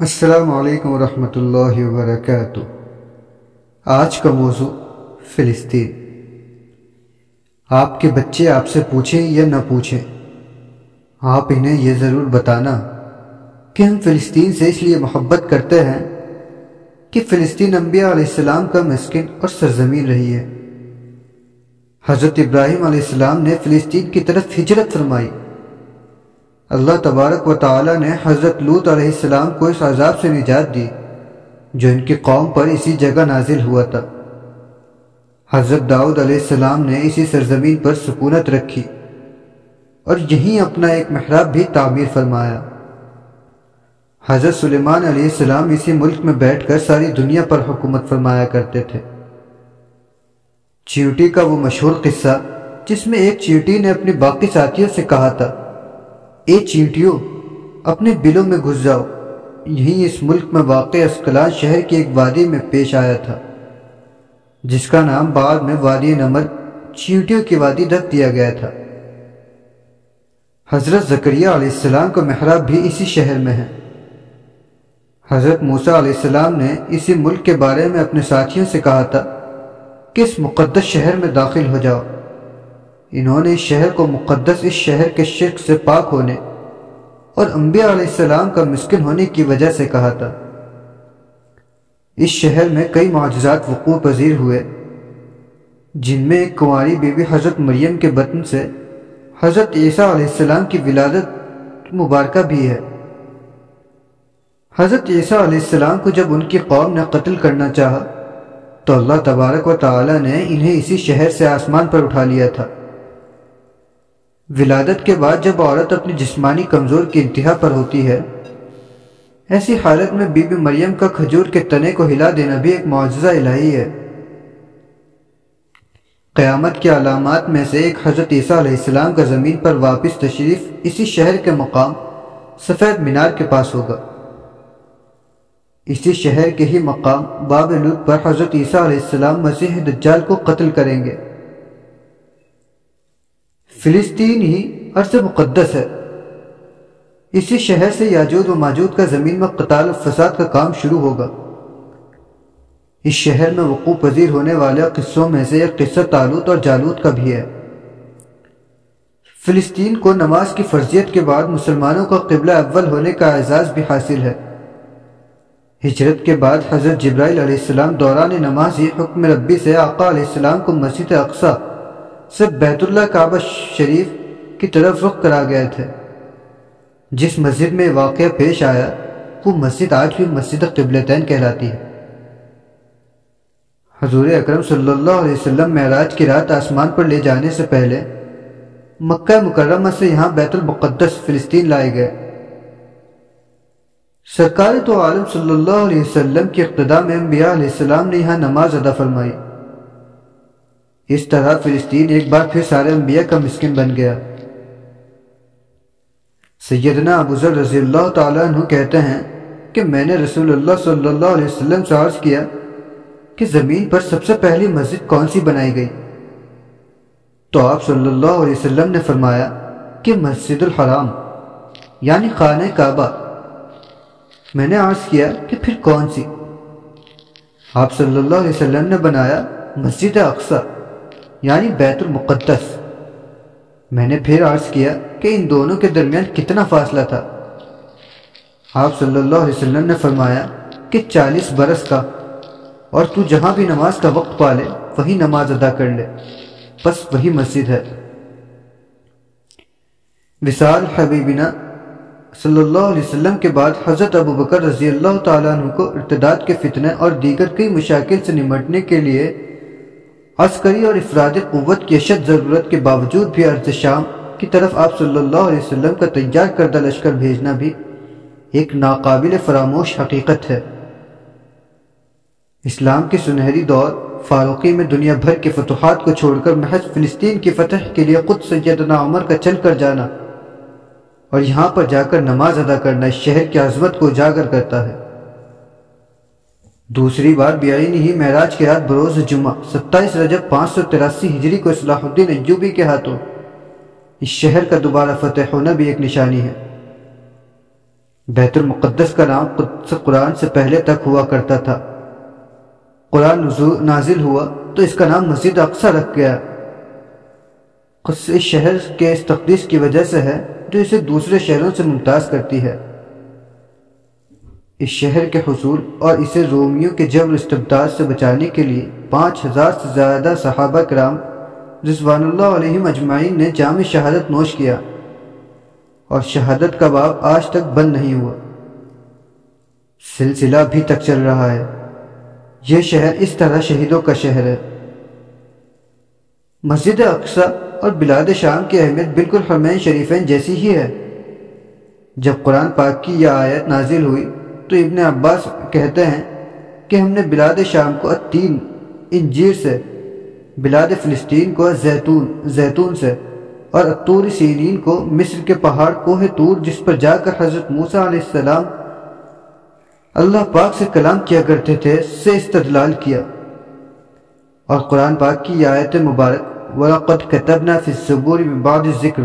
السلام علیکم ورحمۃ اللہ وبرکاتہ۔ آج کا موضوع فلسطین۔ آپ کے بچے آپ سے پوچھیں یا نہ پوچھیں، آپ انہیں یہ ضرور بتانا کہ ہم فلسطین سے اس لیے محبت کرتے ہیں کہ فلسطین انبیاء علیہ السلام کا مسکن اور سرزمین رہی ہے۔ حضرت ابراہیم علیہ السلام نے فلسطین کی طرف ہجرت فرمائی۔ اللہ تبارک و تعالی نے حضرت لوت علیہ السلام کو اس عذاب سے نجات دی، جو ان کی قوم پر اسی جگہ نازل ہوا تھا۔ حضرت داؤد علیہ السلام نے اسی سرزمین پر سکونت رکھی اور یہیں اپنا ایک محراب بھی تعمیر فرمایا۔ حضرت سلیمان علیہ السلام اسی ملک میں بیٹھ کر ساری دنیا پر حکومت فرمایا کرتے تھے۔ چیوٹی کا وہ مشہور قصہ، جس میں ایک چیوٹی نے اپنی باقی ساتھیوں سے کہا تھا۔ اے چیٹیوں اپنے بلوں میں گھس جاؤ۔ یہیں اس ملک میں واقع اسکلان شہر کی ایک وادی میں پیش آیا تھا، جس کا نام بعد میں وادی نمر چیٹیوں کی وادی رکھ دیا گیا تھا۔ حضرت زکریہ علیہ السلام کا محراب بھی اسی شہر میں ہے۔ حضرت موسیٰ علیہ السلام نے اسی ملک کے بارے میں اپنے ساتھیوں سے کہا تھا کہ اس مقدس شہر میں داخل ہو جاؤ؟ انہوں نے اس شہر کو مقدس اس شہر کے شرک سے پاک ہونے اور انبیاء علیہ السلام کا مسکن ہونے کی وجہ سے کہا تھا۔ اس شہر میں کئی معجزات وقوع پذیر ہوئے، جن میں ایک کنواری بی بی حضرت مریم کے بطن سے حضرت عیسیٰ علیہ السلام کی ولادت مبارکہ بھی ہے۔ حضرت عیسیٰ علیہ السلام کو جب ان کی قوم نے قتل کرنا چاہا، تو اللہ تبارک و تعالی نے انہیں اسی شہر سے آسمان پر اٹھا لیا تھا۔ ولادت کے بعد جب عورت اپنی جسمانی کمزور کی انتہا پر ہوتی ہے، ایسی حالت میں بی بی مریم کا کھجور کے تنے کو ہلا دینا بھی ایک معجزہ الہی ہے۔ قیامت کے علامات میں سے ایک حضرت عیسیٰ علیہ السلام کا زمین پر واپس تشریف اسی شہر کے مقام سفید مینار کے پاس ہوگا۔ اسی شہر کے ہی مقام باب لوت پر حضرت عیسیٰ علیہ السلام مسیح دجال کو قتل کریں گے۔ فلسطین ہی عرص مقدس ہے۔ اسی شہر سے یاجود و ماجود کا زمین میں قتال و فساد کا کام شروع ہوگا۔ اس شہر میں وقوع پذیر ہونے والے قصوں میں سے ایک قصہ تالوت اور جالوت کا بھی ہے۔ فلسطین کو نماز کی فرضیت کے بعد مسلمانوں کا قبلہ اول ہونے کا اعزاز بھی حاصل ہے۔ ہجرت کے بعد حضرت جبرائیل علیہ السلام دوران نماز ہی حکم ربی سے آقا علیہ السلام کو مسجد اقصا سے بیت اللہ کعبہ شریف کی طرف رخ کرا گئے تھے۔ جس مسجد میں واقعہ پیش آیا، وہ مسجد آج بھی مسجد قبلتین کہلاتی ہے۔ حضور اکرم صلی اللہ علیہ وسلم معراج کی رات آسمان پر لے جانے سے پہلے مکہ مکرمہ سے یہاں بیت المقدس، فلسطین لائے گئے۔ سرکار تو عالم صلی اللہ علیہ وسلم کی اقتداء میں انبیاء علیہ السلام نے یہاں نماز ادا فرمائی۔ اس طرح فلسطین ایک بار پھر سارے انبیاء کا مسکن بن گیا۔ سیدنا ابو ذر رضی اللہ تعالیٰ عنہ کہتے ہیں کہ میں نے رسول اللہ صلی اللہ علیہ وسلم سے عرض کیا کہ زمین پر سب سے پہلی مسجد کون سی بنائی گئی؟ تو آپ صلی اللہ علیہ وسلم نے فرمایا کہ مسجد الحرام یعنی خانہ کعبہ۔ میں نے عرض کیا کہ پھر کون سی؟ آپ صلی اللہ علیہ وسلم نے بنایا مسجد اقصا یعنی بیت المقدس۔ میں نے پھر عرض کیا کہ ان دونوں کے درمیان کتنا فاصلہ تھا۔ آپ صلی اللہ علیہ وسلم نے فرمایا کہ چالیس برس کا۔ اور تو جہاں بھی نماز کا وقت پالے وہی نماز ادا کر لے۔ بس وہی مسجد ہے۔ وصال حبیبنا صلی اللہ علیہ وسلم کے بعد حضرت ابو بکر رضی اللہ تعالیٰ عنہ کو ارتداد کے فتنے اور دیگر کئی مشاکل سے نمٹنے کے لیے عسکری اور افراد قوت کی اشد ضرورت کے باوجود بھی عرض شام کی طرف آپ صلی اللہ علیہ وسلم کا تیار کردہ لشکر بھیجنا بھی ایک ناقابل فراموش حقیقت ہے۔ اسلام کے سنہری دور فاروقی میں دنیا بھر کے فتوحات کو چھوڑ کر محض فلسطین کی فتح کے لیے خود سیدنا عمر کا چل کر جانا اور یہاں پر جا کر نماز ادا کرنا اس شہر کی عظمت کو اجاگر کرتا ہے۔ دوسری بار بیائنی ہی معراج کے رات بروز جمعہ، ستائیس رجب پانچ سو تراسی ہجری کو اصلاح الدین ایوبی کے ہاتھوں۔ اس شہر کا دوبارہ فتح ہونا بھی ایک نشانی ہے۔ بیت المقدس کا نام قدس قرآن سے پہلے تک ہوا کرتا تھا۔ قرآن نازل ہوا تو اس کا نام مسجد اقصہ رکھ گیا۔ اس شہر کے اس تقدیس کی وجہ سے ہے جو اسے دوسرے شہروں سے ممتاز کرتی ہے۔ اس شہر کے حصول اور اسے رومیوں کے جبر استبداد سے بچانے کے لیے پانچ ہزار سے زیادہ صحابہ کرام رضوان اللہ علیہ مجمعین نے جامع شہادت نوش کیا اور شہادت کا باب آج تک بند نہیں ہوا۔ سلسلہ بھی تک چل رہا ہے۔ یہ شہر اس طرح شہیدوں کا شہر ہے۔ مسجد اقصہ اور بلاد شام کی اہمیت بالکل حرمین شریفین جیسی ہی ہے۔ جب قرآن پاک کی یہ آیت نازل ہوئی تو ابن عباس کہتے ہیں کہ ہم نے بلاد شام کو تین انجیر سے، بلاد فلسطین کو زیتون زیتون سے، اور اتور سینین کو مصر کے پہاڑ کوہ تور جس پر جا کر حضرت موسیٰ علیہ السلام اللہ پاک سے کلام کیا کرتے تھے، سے استدلال کیا۔ اور قرآن پاک کی آیت مبارک، وَلَقَدْ كَتَبْنَا فِي السُّبُورِ مِن بَعْدِ الذِّكْرِ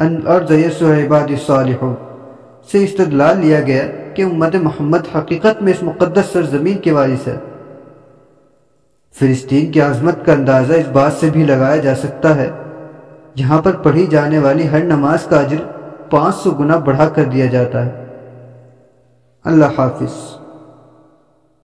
أَنْ أَرْضَ يَسُوَ عِبَادِ الصَّالِحُونَ۔ سے استدلال لیا گیا کہ امت محمد حقیقت میں اس مقدس سرزمین کے وارث ہے۔ فلسطین کی عظمت کا اندازہ اس بات سے بھی لگایا جا سکتا ہے۔ جہاں پر پڑھی جانے والی ہر نماز کا اجر پانچ سو گنا بڑھا کر دیا جاتا ہے۔ اللہ حافظ۔